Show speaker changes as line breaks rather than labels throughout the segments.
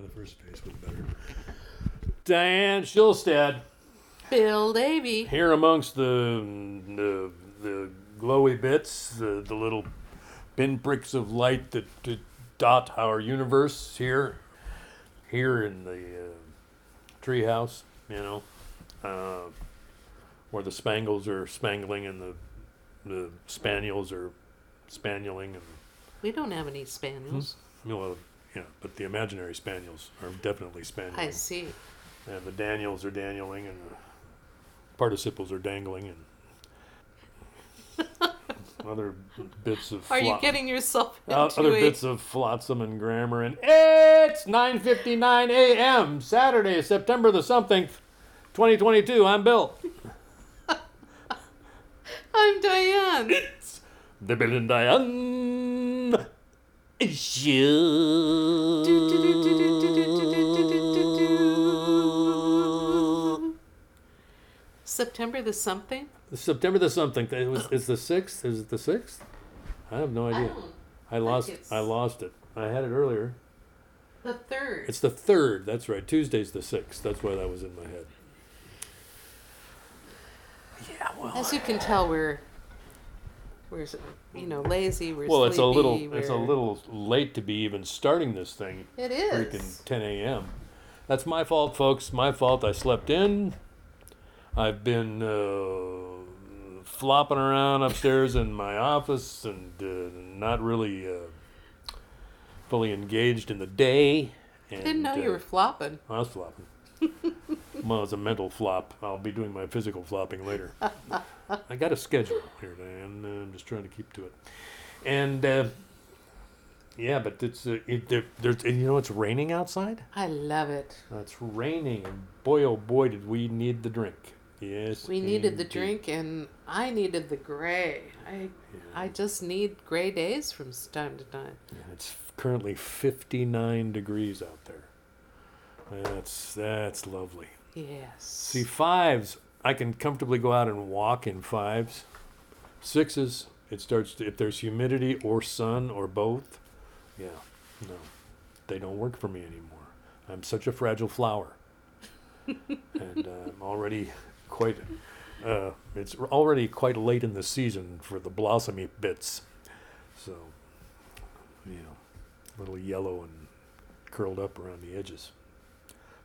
Yeah, the first space was better. Diane Schilstad
Bill Davy.
here amongst the the, the glowy bits, the, the little pinpricks of light that, that dot our universe here, here in the uh, treehouse, you know, uh, where the spangles are spangling and the the spaniels are spanieling and
We don't have any spaniels.
you know, yeah, but the imaginary spaniels are definitely spaniels.
I see.
And the Daniels are Danieling, and the participles are dangling, and other bits of
Are you getting yourself into
uh, other
a
bits of flotsam and grammar. And it's 9:59 a.m. Saturday, September the something, 2022. I'm Bill.
I'm Diane.
It's The Bill and Diane show.
September the something?
September the something. It was. It's the sixth. Is it the sixth? I have no idea.
Oh,
I lost. I lost it. I had it earlier.
the third.
It's the third. That's right. Tuesday's the sixth. That's why that was in my head. Yeah. Well.
As you can tell, we're we're you know lazy. We're
Well, it's a little. It's a little late to be even starting this thing.
it is Freaking
10 a.m. That's my fault, folks. My fault. I slept in. I've been uh, flopping around upstairs in my office and uh, not really uh, fully engaged in the day. And,
I didn't know you
uh,
were flopping.
I was flopping. well, it's a mental flop. I'll be doing my physical flopping later. I got a schedule here, uh, I'm just trying to keep to it. And uh, yeah, but it's uh, it, there, there's and you know it's raining outside.
I love it.
It's raining, and boy oh boy did we need the drink. Yes,
We needed the drink, and I needed the gray. I I just need gray days from time to time.
It's currently 59 degrees out there. That's that's lovely.
Yes.
See, fives, I can comfortably go out and walk in fives. Sixes, it starts to, if there's humidity or sun or both, yeah, no, they don't work for me anymore. I'm such a fragile flower. and uh, I'm already quite, uh, it's already quite late in the season for the blossomy bits. So, you know, a little yellow and curled up around the edges.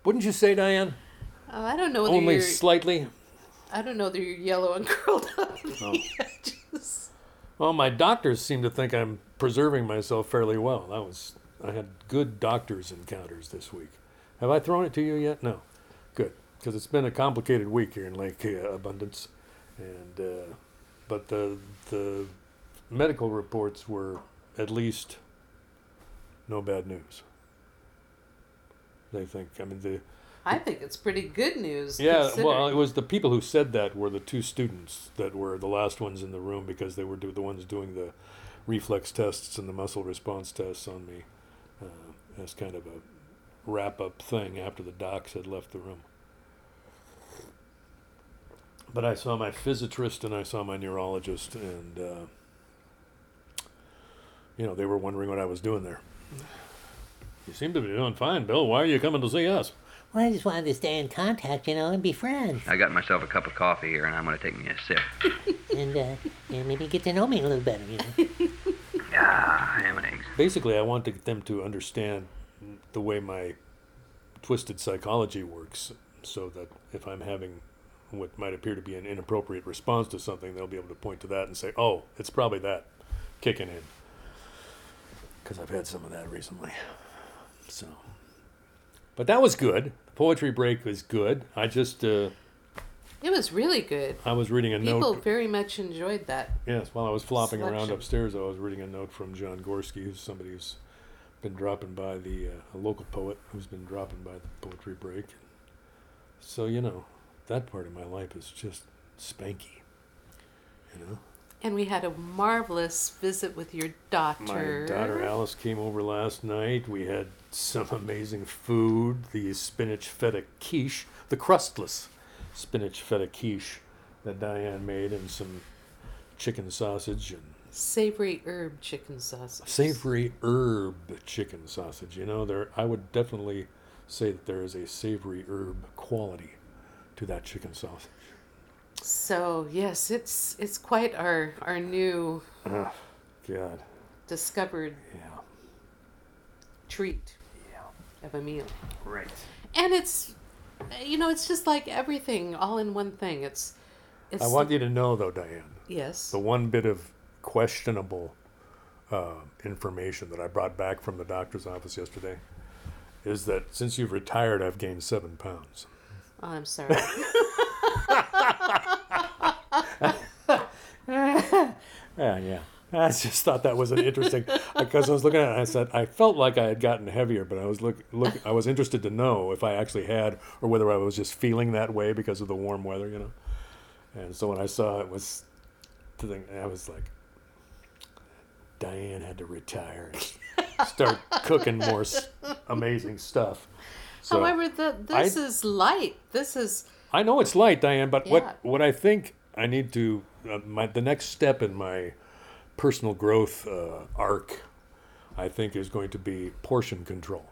Wouldn't you say, Diane?
Oh, I don't know
Only slightly.
I don't know whether you're yellow and curled up in
Oh.
the edges.
Well, my doctors seem to think I'm preserving myself fairly well. That was I had good doctors encounters this week. Have I thrown it to you yet? No. Good, because it's been a complicated week here in Lake uh, Abundance, and uh, but the the medical reports were at least no bad news. They think. I mean, the
I think it's pretty good news.
yeah, well, it was the people who said that were the two students that were the last ones in the room because they were do- the ones doing the reflex tests and the muscle response tests on me uh, as kind of a wrap up thing after the docs had left the room. But I saw my physiatrist and I saw my neurologist, and uh, you know they were wondering what I was doing there. You seem to be doing fine, Bill. Why are you coming to see us?
Well, I just wanted to stay in contact, you know, and be friends.
I got myself a cup of coffee here, and I'm going to take me a sip.
And, uh, and maybe get to know me a little better, you know.
Ah, ham and eggs.
basically, I want to get them to understand the way my twisted psychology works, so that if I'm having what might appear to be an inappropriate response to something, they'll be able to point to that and say, "Oh, it's probably that kicking in." Because I've had some of that recently. So, but that was good. Poetry break was good. I just uh,
it was really good.
I was reading a
People
note.
People very much enjoyed that.
Yes, while I was flopping around upstairs, I was reading a note from John Gorski, who's somebody who's been dropping by the uh, a local poet who's been dropping by the poetry break. So you know, that part of my life is just spanky. You know,
And we had a marvelous visit with your daughter.
my daughter Alice came over last night. We had some amazing food: the spinach feta quiche, the crustless spinach feta quiche that Diane made, and some chicken sausage and
Savory herb chicken sausage.
Savory herb chicken sausage. You know, there I would definitely say that there is a savory herb quality to that chicken sausage.
So yes, it's it's quite our our new
Ugh, God.
discovered
Yeah.
treat
Yeah.
of a meal.
Right.
And it's you know, it's just like everything all in one thing. It's it's
I want you to know though, Diane,
yes.
the one bit of questionable uh, information that I brought back from the doctor's office yesterday is that since you've retired, I've gained seven pounds.
Oh, I'm sorry.
Yeah, yeah. I just thought that was an interesting because I was looking at it. And I said I felt like I had gotten heavier, but I was look look. I was interested to know if I actually had, or whether I was just feeling that way because of the warm weather, you know. And so when I saw it was, the thing, I was like, Diane had to retire and start cooking more s- amazing stuff. So
However, the, this
I-
is light. This is
I know it's light, Diane, but
Yeah.
what what I think I need to uh, my the next step in my personal growth uh, arc, I think, is going to be portion control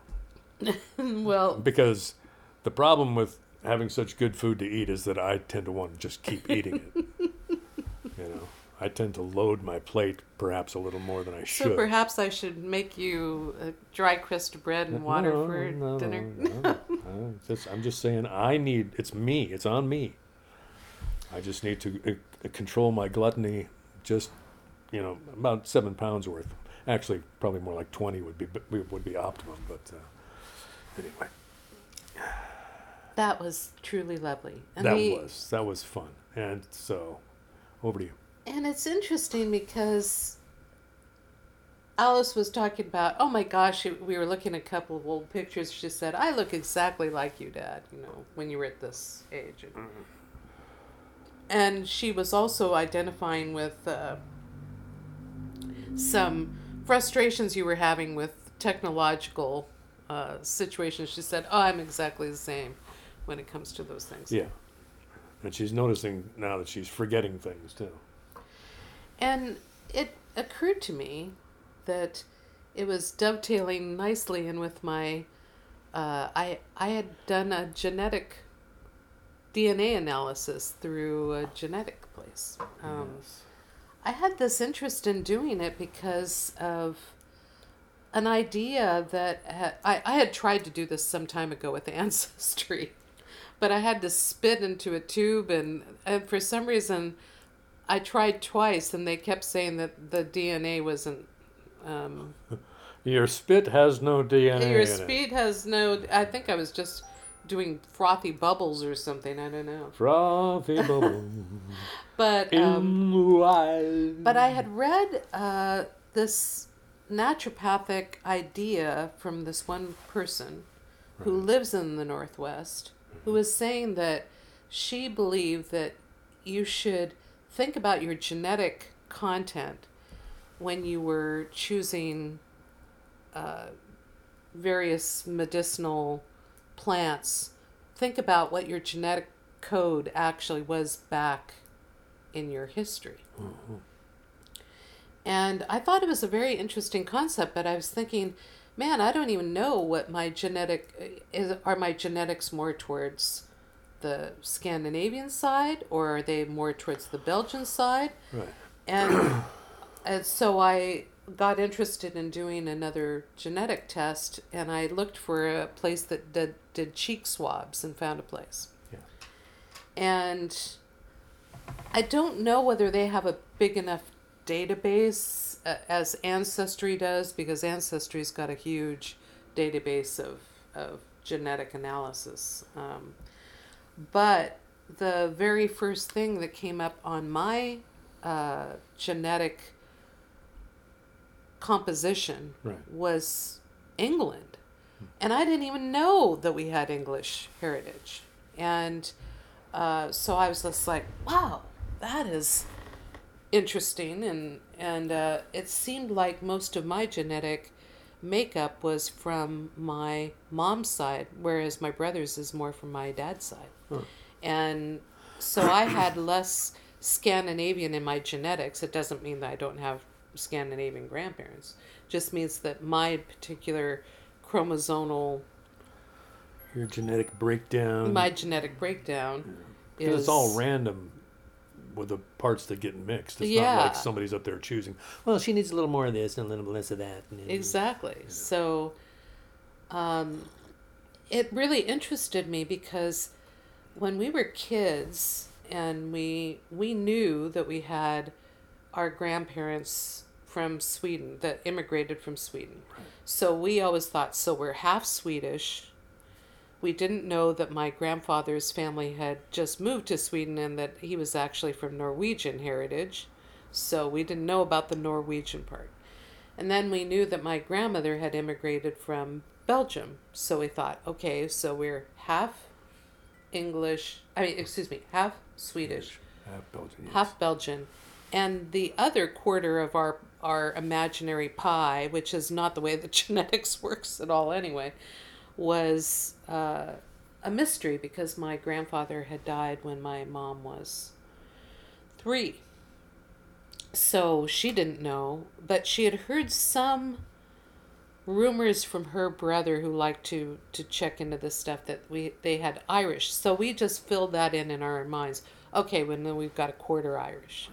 well,
because the problem with having such good food to eat is that I tend to want to just keep eating it. you know, I tend to load my plate perhaps a little more than I
so
should.
So perhaps I should make you a dry of bread and water
No,
for
no,
dinner.
no, no. I'm just, I'm just saying, I need. It's me. It's on me. I just need to uh, control my gluttony. Just, you know, about seven pounds worth. Actually, probably more like twenty would be would be optimum. But uh, anyway,
That was truly lovely. And
that
the-
was that was fun. And so, over to you.
And it's interesting because Alice was talking about, oh my gosh, we were looking at a couple of old pictures. She said, I look exactly like you, Dad, you know, when you were at this age. And, and she was also identifying with uh, some frustrations you were having with technological uh, situations. She said, oh, I'm exactly the same when it comes to those things.
Yeah. And she's noticing now that she's forgetting things too.
And it occurred to me that it was dovetailing nicely in with my. Uh, I I had done a genetic DNA analysis through a genetic place. Um, I had this interest in doing it because of an idea that ha- I, I had tried to do this some time ago with Ancestry, but I had to spit into a tube, and, and for some reason, I tried twice, and they kept saying that the DNA wasn't. Um,
Your spit has no DNA
your
in it.
speed has no. I think I was just doing frothy bubbles or something. I don't know.
Frothy bubbles.
But um,
in the wild.
But I had read uh, this naturopathic idea from this one person who lives in the Northwest who was saying that she believed that you should think about your genetic content when you were choosing uh, various medicinal plants. Think about what your genetic code actually was back in your history. Mm-hmm. And I thought it was a very interesting concept, but I was thinking, man, I don't even know what my genetic is. Are my genetics more towards the Scandinavian side, or are they more towards the Belgian side?
Right.
And, and so I got interested in doing another genetic test, and I looked for a place that did, did cheek swabs and found a place.
Yeah.
And I don't know whether they have a big enough database uh, as Ancestry does, because Ancestry's got a huge database of, of genetic analysis. Um, but the very first thing that came up on my uh, genetic composition
Right.
was England. And I didn't even know that we had English heritage. And uh, so I was just like, wow, that is interesting. And, and uh, it seemed like most of my genetic makeup was from my mom's side, whereas my brother's is more from my dad's side. And so I had less Scandinavian in my genetics. It doesn't mean that I don't have Scandinavian grandparents. Just means that my particular chromosomal,
Your genetic breakdown.
my genetic breakdown
Because
is
it's all random with the parts that get mixed. It's not like somebody's up there choosing.
Well, she needs a little more of this and a little less of that. and
Exactly. So, um, it really interested me because when we were kids and we we knew that we had our grandparents from Sweden that immigrated from Sweden. So we always thought so we're half Swedish. We didn't know that my grandfather's family had just moved to Sweden and that he was actually from Norwegian heritage. So we didn't know about the Norwegian part. And then we knew that my grandmother had immigrated from Belgium. So we thought, okay, so we're half English, I mean, excuse me, half Swedish,
Half Belgian. yes.
half Belgian. And the other quarter of our, our imaginary pie, which is not the way the genetics works at all anyway, was uh, a mystery because my grandfather had died when my mom was three. So she didn't know, but she had heard some rumors from her brother who liked to to check into this stuff that we they had Irish. So we just filled that in in our minds. Okay, well then we've got a quarter Irish.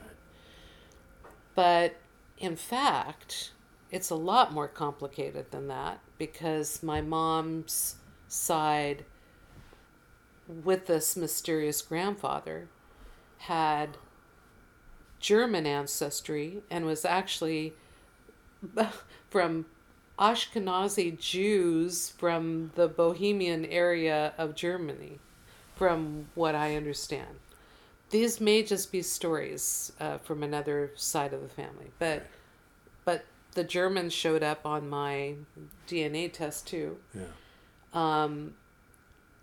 But in fact, it's a lot more complicated than that because my mom's side with this mysterious grandfather had German ancestry and was actually from Ashkenazi Jews from the Bohemian area of Germany, from what I understand. These may just be stories uh, from another side of the family, but but the Germans showed up on my DNA test too.
Yeah.
Um,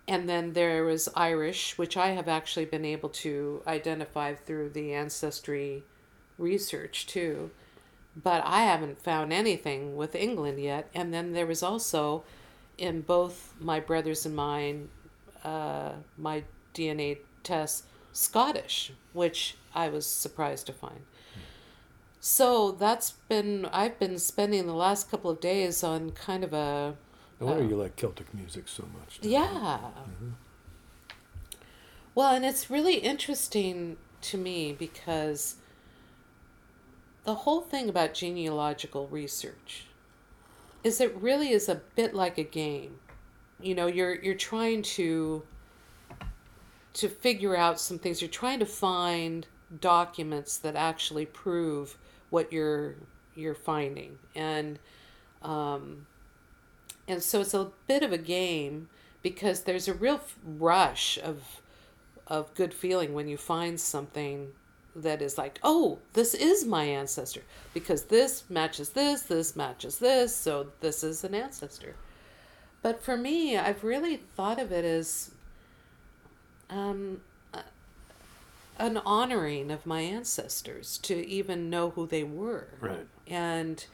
and then there was Irish, which I have actually been able to identify through the ancestry research too. But I haven't found anything with England yet. And then there was also in both my brothers and mine, uh, my DNA tests, Scottish, which I was surprised to find. So that's been, I've been spending the last couple of days on kind of a,
No wonder
Oh.
you like Celtic music so much.
yeah. Mm-hmm. Well, and it's really interesting to me because the whole thing about genealogical research is it really is a bit like a game. You know, you're you're trying to to figure out some things. You're trying to find documents that actually prove what you're you're finding. And um and so it's a bit of a game because there's a real rush of of good feeling when you find something that is like oh this is my ancestor because this matches this this matches this so this is an ancestor but for me i've really thought of it as um, an honoring of my ancestors to even know who they were
Right.
and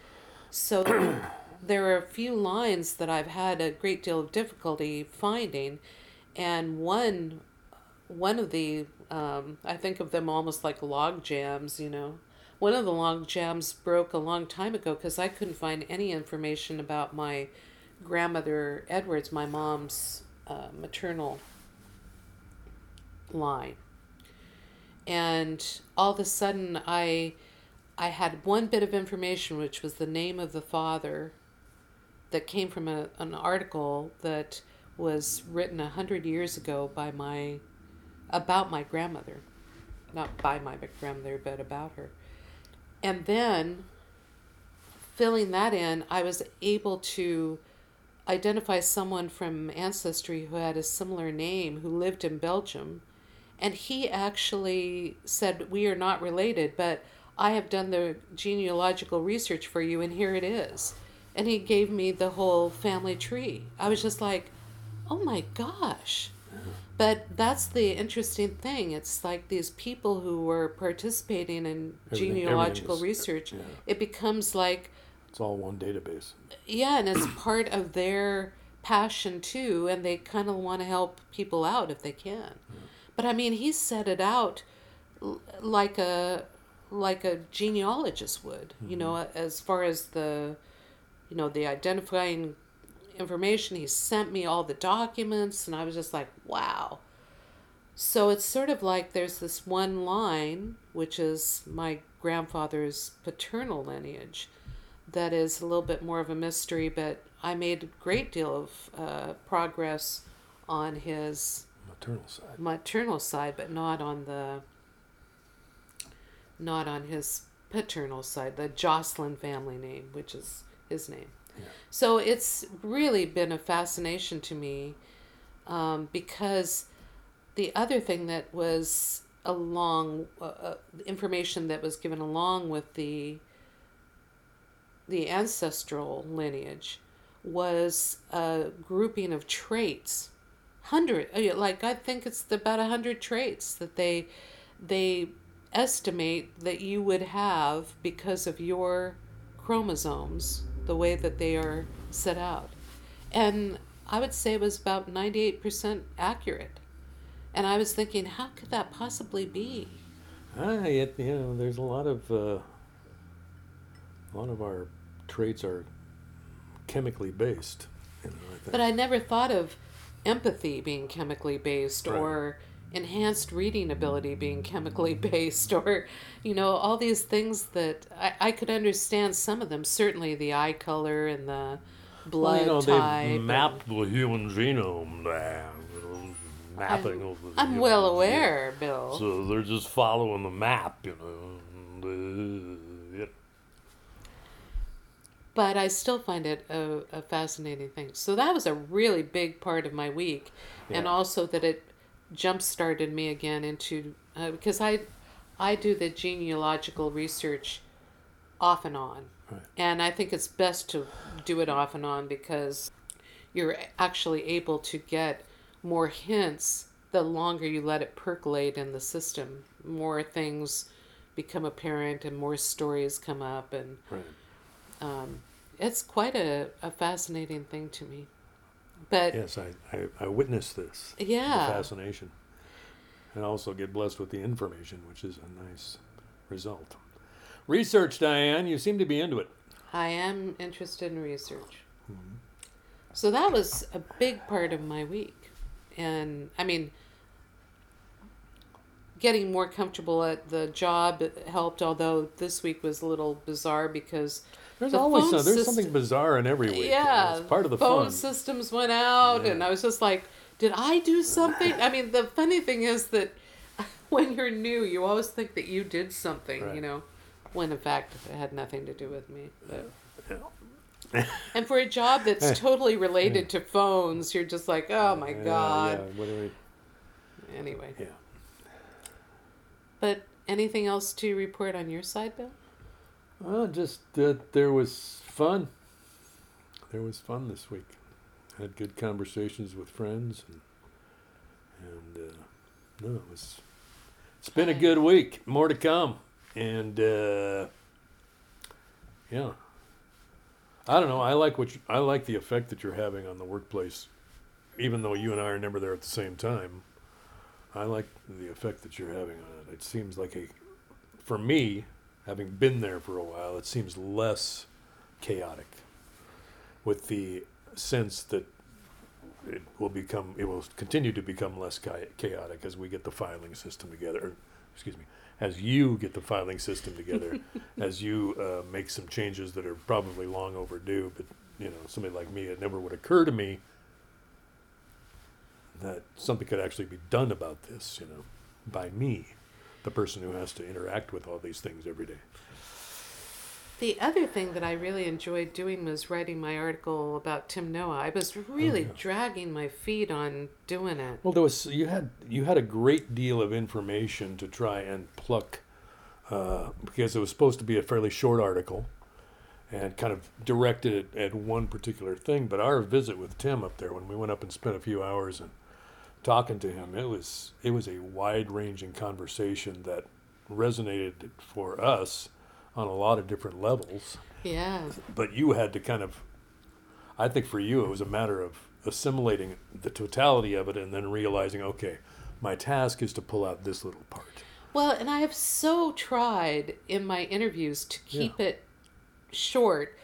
so there are a few lines that I've had a great deal of difficulty finding, and one one of the um, I think of them almost like log jams, you know. One of the log jams broke a long time ago because I couldn't find any information about my grandmother Edwards, my mom's uh, maternal line. And all of a sudden, I I had one bit of information, which was the name of the father, that came from a, an article that was written a hundred years ago by my about my grandmother, not by my grandmother, but about her. And then, filling that in, I was able to identify someone from ancestry who had a similar name who lived in Belgium and he actually said we are not related but i have done the genealogical research for you and here it is and he gave me the whole family tree i was just like oh my gosh but that's the interesting thing it's like these people who were participating in
Everything-
genealogical research
yeah.
it becomes like
It's all one database.
yeah, and it's part of their passion too, and they kind of want to help people out if they can. But I mean, he set it out like a like a genealogist would. You know, as far as the, you know, the identifying information. He sent me all the documents, and I was just like, wow. So it's sort of like there's this one line, which is my grandfather's paternal lineage, that is a little bit more of a mystery, but I made a great deal of uh, progress on his
Maternal side.
maternal side, but not on the not on his paternal side, the Jocelyn family name, which is his name.
Yeah.
So it's really been a fascination to me um, because the other thing that was along uh, uh, information that was given along with the the ancestral lineage was a grouping of traits hundred uh, like i think it's about a hundred traits that they they estimate that you would have because of your chromosomes the way that they are set out and i would say it was about 98% accurate and i was thinking how could that possibly be
Ah, yet you know, there's a lot of uh, a lot of our traits are chemically based. You know, I.
But I never thought of empathy being chemically based
Right.
or enhanced reading ability being chemically based or, you know, all these things that I, I could understand some of them. Certainly the eye color and the blood
well, you know,
type.
they've
and-
mapped the human genome there. Mapping
I'm,
of the
I'm well
genome.
aware, Bill.
So they're just following the map, you know. Yeah.
but I still find it a, a fascinating thing. So that was a really big part of my week, and also that it jump started me again into uh, because I I do the genealogical research off and on,
Right.
and I think it's best to do it off and on because you're actually able to get more hints the longer you let it percolate in the system. More things become apparent and more stories come up and
Right.
Um, it's quite a, a fascinating thing to me. But
Yes, I, I, I witnessed this.
Yeah.
Fascination. And also get blessed with the information, which is a nice result. Research, Diane. You seem to be into it.
I am interested in research. So that was a big part of my week. And I mean, getting more comfortable at the job helped, although this week was a little bizarre because
There's
the
always some, there's
system-
something bizarre in every week.
Yeah,
It's part of the
phone
fun.
systems went out, and I was just like, "Did I do something?" I mean, the funny thing is that when you're new, you always think that you did something, you know, when in fact it had nothing to do with me. But and for a job that's totally related to phones, you're just like, "Oh my
Yeah,
god."
Yeah, what do we-
Anyway,
yeah.
But anything else to report on your side, Bill?
Well, just that there was fun. There was fun this week. Had good conversations with friends, and and uh, no, it was. It's been a good week. More to come, and uh, yeah. I don't know. I like what you, I like the effect that you're having on the workplace, even though you and I are never there at the same time. I like the effect that you're having on it. It seems like a, for me, having been there for a while, it seems less chaotic. With the sense that it will become, it will continue to become less chaotic as we get the filing system together. Or, excuse me, as you get the filing system together, as you uh, make some changes that are probably long overdue. But you know, somebody like me, it never would occur to me that something could actually be done about this. You know, by me, the person who has to interact with all these things every day.
The other thing that I really enjoyed doing was writing my article about Tim Noah. I was really
yeah.
dragging my feet on doing it.
Well, there was you had you had a great deal of information to try and pluck uh, because it was supposed to be a fairly short article and kind of directed it at one particular thing. But our visit with Tim up there, when we went up and spent a few hours and talking to him, it was it was a wide ranging conversation that resonated for us on a lot of different levels
Yeah.
but you had to kind of i think for you it was a matter of assimilating the totality of it and then realizing okay my task is to pull out this little part
Well, and I have so tried in my interviews to keep it short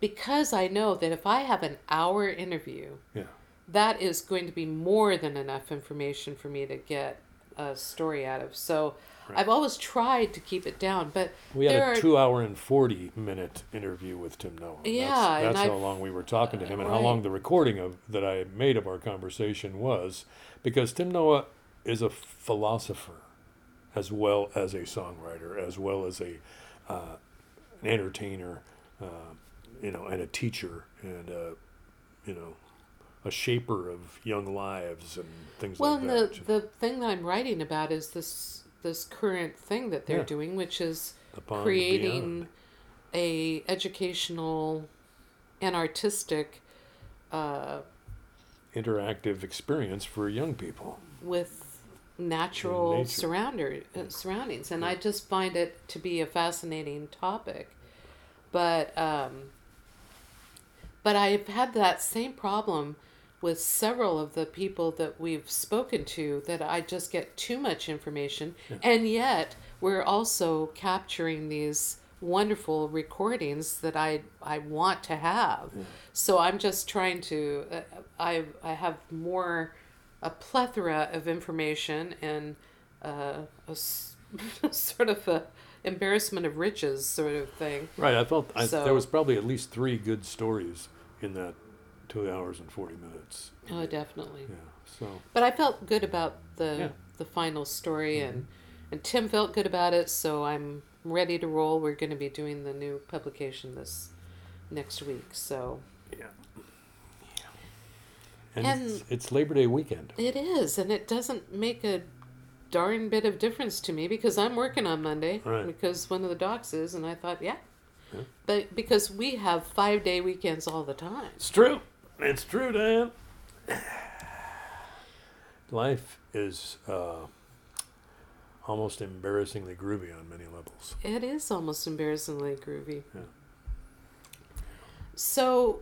because I know that if I have an hour interview,
Yeah.
That is going to be more than enough information for me to get a story out of. So I've always tried to keep it down, but
We had a
are
two hour and 40 minute interview with Tim Noah.
Yeah,
That's, that's how
I've-
long we were talking to him and how long the recording of that I made of our conversation was because Tim Noah is a philosopher as well as a songwriter, as well as a uh, an entertainer, uh, you know, and a teacher and uh, you know, a shaper of young lives and things
well,
like
and
that.
the the thing that I'm writing about is this this current thing that they're
Yeah.
doing, which is creating
beyond.
a educational and artistic uh,
interactive experience for young people.
with natural surrounder, uh, surroundings and i just find it to be a fascinating topic but um, but i've had that same problem with several of the people that we've spoken to that i just get too much information and yet we're also capturing these wonderful recordings that i i want to have so i'm just trying to uh, i i have more a plethora of information and uh, a sort of a embarrassment of riches sort of thing.
Right. I felt I,
So-
there was probably at least three good stories in that two hours and forty minutes.
Oh, definitely.
Yeah. So
But I felt good about the
Yeah. Mm-hmm.
the final story, and and Tim felt good about it. So I'm ready to roll. We're going to be doing the new publication this next week. So
yeah. And,
And-
it's, it's Labor Day weekend.
it is, and it doesn't make a darn bit of difference to me because I'm working on Monday
Right.
because one of the docs is, and I thought, yeah.
Yeah.
But because we have five day weekends all the time.
It's true. It's true, Dan. Life is uh, almost embarrassingly groovy on many levels.
It is almost embarrassingly groovy.
Yeah.
So,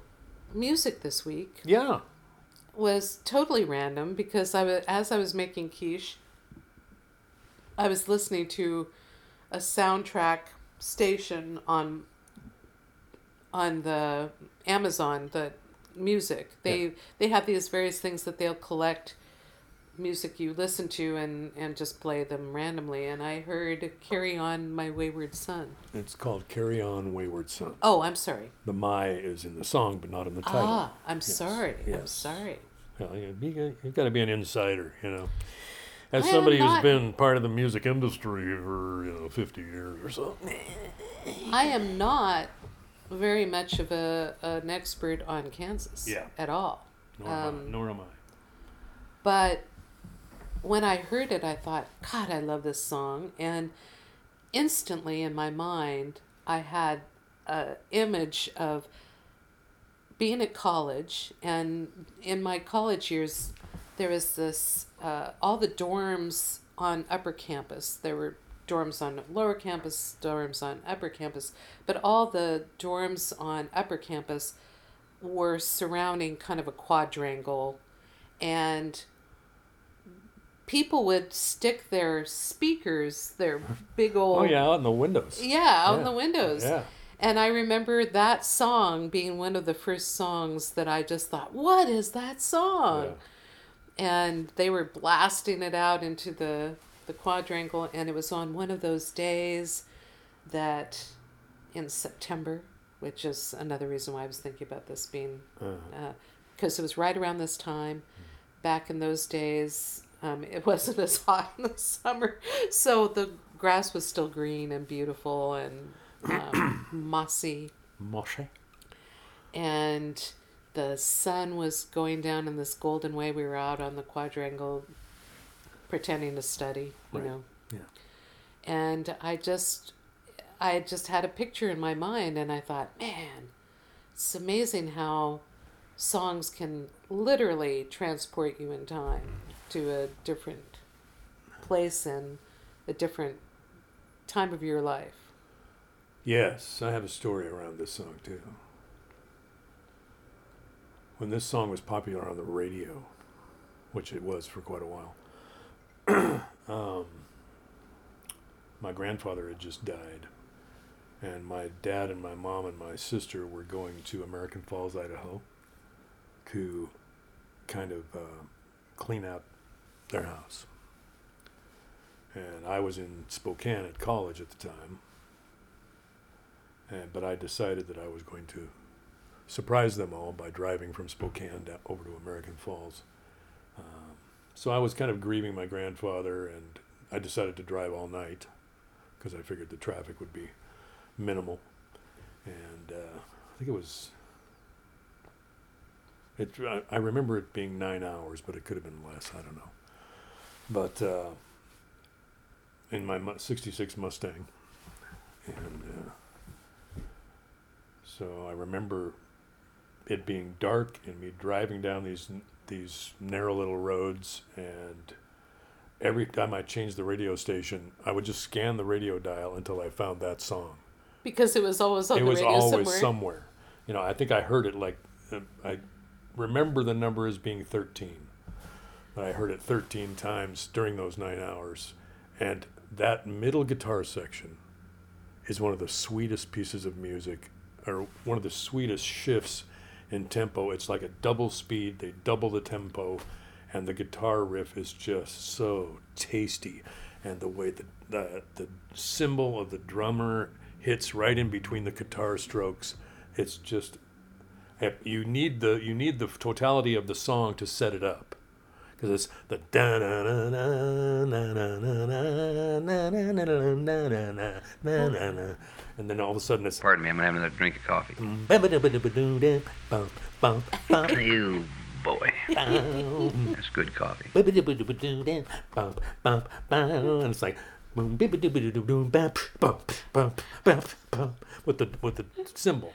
music this week
Yeah.
was totally random because I was, as I was making quiche, I was listening to a soundtrack station on on the Amazon, the music. They they have these various things that they'll collect music you listen to and and just play them randomly and I heard Carry On My Wayward Son.
It's called Carry On Wayward Son.
Oh, I'm sorry.
The my is in the song, but not in the title.
Ah, I'm
Yes,
sorry. I'm
yes.
sorry.
Yeah, you- you've got to be an insider, you know. As
I
somebody who's
not-
been part of the music industry for you know fifty years or so.
I am not very much of a an expert on Kansas
Yeah.
at all.
Nor, am, I,
Um,
nor am I.
But when I heard it, I thought, God, I love this song. And instantly in my mind, I had a image of being at college. And in my college years, there was this, uh, all the dorms on upper campus. There were dorms on lower campus, dorms on upper campus. But all the dorms on upper campus were surrounding kind of a quadrangle and people would stick their speakers, their big oh, old
Oh yeah, out in the windows.
yeah, out in the windows.
Yeah.
And I remember that song being one of the first songs that I just thought, "What is that song?" And they were blasting it out into the the quadrangle, and it was on one of those days that in September, which is another reason why I was thinking about this being
Uh-huh.
because it was right around this time. Back in those days, um, it wasn't as hot in the summer, so the grass was still green and beautiful and um, mossy, and the sun was going down in this golden way. We were out on the quadrangle, pretending to study, you
Right.
know,
Yeah.
and I just, I just had a picture in my mind, and I thought, man, it's amazing how songs can literally transport you in time to a different place and a different time of your life.
Yes, I have a story around this song too. When this song was popular on the radio, which it was for quite a while, um, my grandfather had just died, and my dad and my mom and my sister were going to American Falls, Idaho, to kind of uh, clean out their house. And I was in Spokane at college at the time, and but I decided that I was going to surprise them all by driving from Spokane over to American Falls. So I was kind of grieving my grandfather, and I decided to drive all night because I figured the traffic would be minimal. And uh, I think it was. It, I, I remember it being nine hours, but it could have been less. I don't know. But uh, in my '66 Mustang, and uh, so I remember it being dark and me driving down these these narrow little roads and every time I changed the radio station, I would just scan the radio dial until I found that song.
Because it was always on
it
the
was
radio
always
somewhere.
somewhere. You know, I think I heard it like I remember the number as being 13. But I heard it 13 times during those 9 hours and that middle guitar section is one of the sweetest pieces of music or one of the sweetest shifts in tempo. It's like a double speed, they double the tempo, and the guitar riff is just so tasty. And the way that the, the cymbal of the drummer hits right in between the guitar strokes, it's just eh, you need the you need the totality of the song to set it up because it's the and then all of a sudden it's
Pardon me, I'm have another drink of coffee. You boy, that's good coffee.
And it's like with the with the cymbal,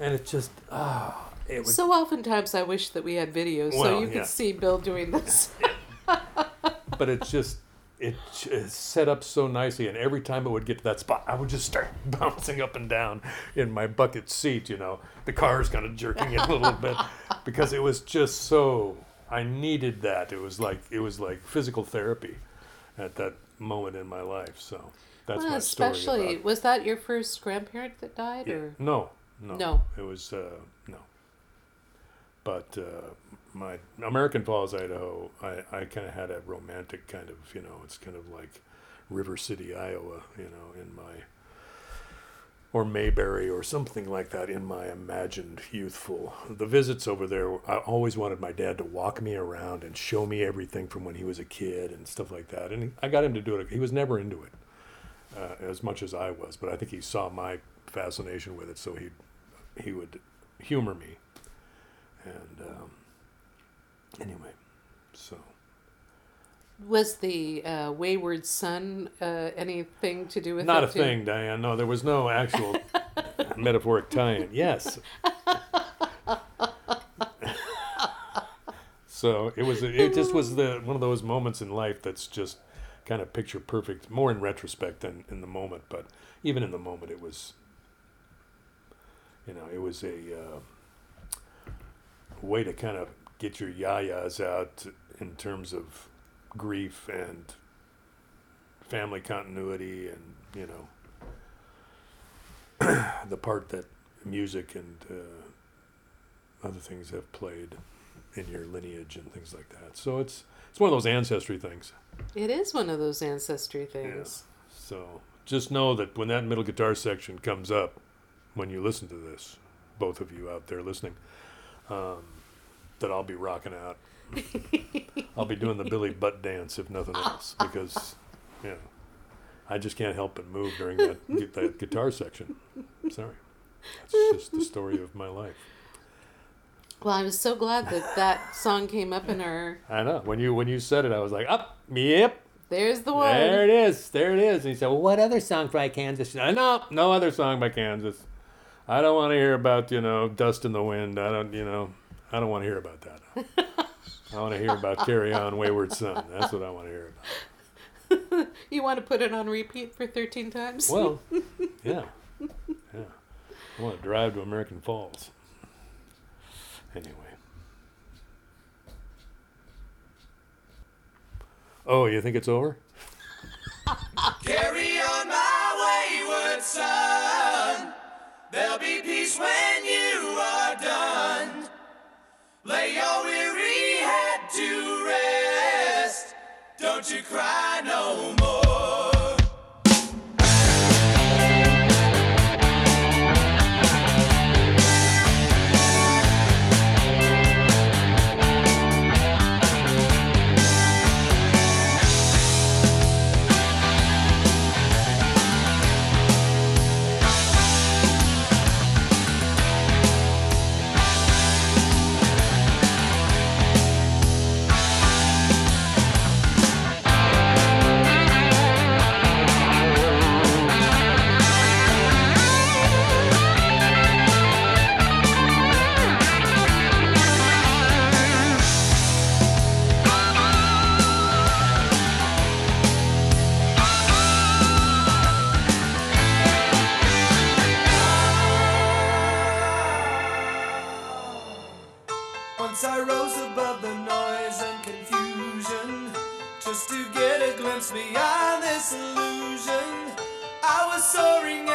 and it's just ah, it was
So oftentimes I wish that we had videos so
Well,
you could see Bill doing this.
but it's just it it's set up so nicely and every time it would get to that spot i would just start bouncing up and down in my bucket seat you know the car's kind of jerking it a little bit because it was just so i needed that it was like it was like physical therapy at that moment in my life so that's
Well,
my story
especially was that your first grandparent that died
Yeah.
or
no no
No.
it was uh but uh my American Falls, Idaho, I, I kind of had a romantic kind of, you know, it's kind of like River City, Iowa, you know, in my, or Mayberry or something like that in my imagined youthful. The visits over there, I always wanted my dad to walk me around and show me everything from when he was a kid and stuff like that. And I got him to do it. He was never into it uh, as much as I was, but I think he saw my fascination with it, so he he would humor me. And um, anyway, so
was the uh, wayward son uh, anything to do with it?
not a
too?
thing, Diane. No, there was no actual metaphoric tie-in. Yes. so it was. It just was the one of those moments in life that's just kind of picture perfect. More in retrospect than in the moment, but even in the moment, it was. You know, it was a uh, way to kind of get your yayas out in terms of grief and family continuity and you know the part that music and uh, other things have played in your lineage and things like that. So it's it's one of those ancestry things.
It is one of those ancestry things.
So just know that when that middle guitar section comes up, when you listen to this, both of you out there listening, um, that I'll be rocking out. I'll be doing the Billy Butt dance if nothing else, because you know I just can't help but move during that that guitar section. Sorry, that's just the story of my life.
Well, I was so glad that that song came up in our.
I know when you when you said it, I was like, up, yep,
There's the one.
There it is. There it is. And he said, Well, what other song by Kansas? I know, no other song by Kansas. I don't want to hear about, you know, Dust in the Wind. I don't, you know, I don't want to hear about that. I want to hear about Carry On Wayward Son. That's what I want to hear about.
you want to put it on repeat for 13 times?
Well, yeah. Yeah. I want to drive to American Falls. Anyway. Oh, you think it's over?
Carry on my wayward son. There'll be peace when you are done. Lay your weary head to rest. Don't you cry no more. beyond this illusion. I was soaring.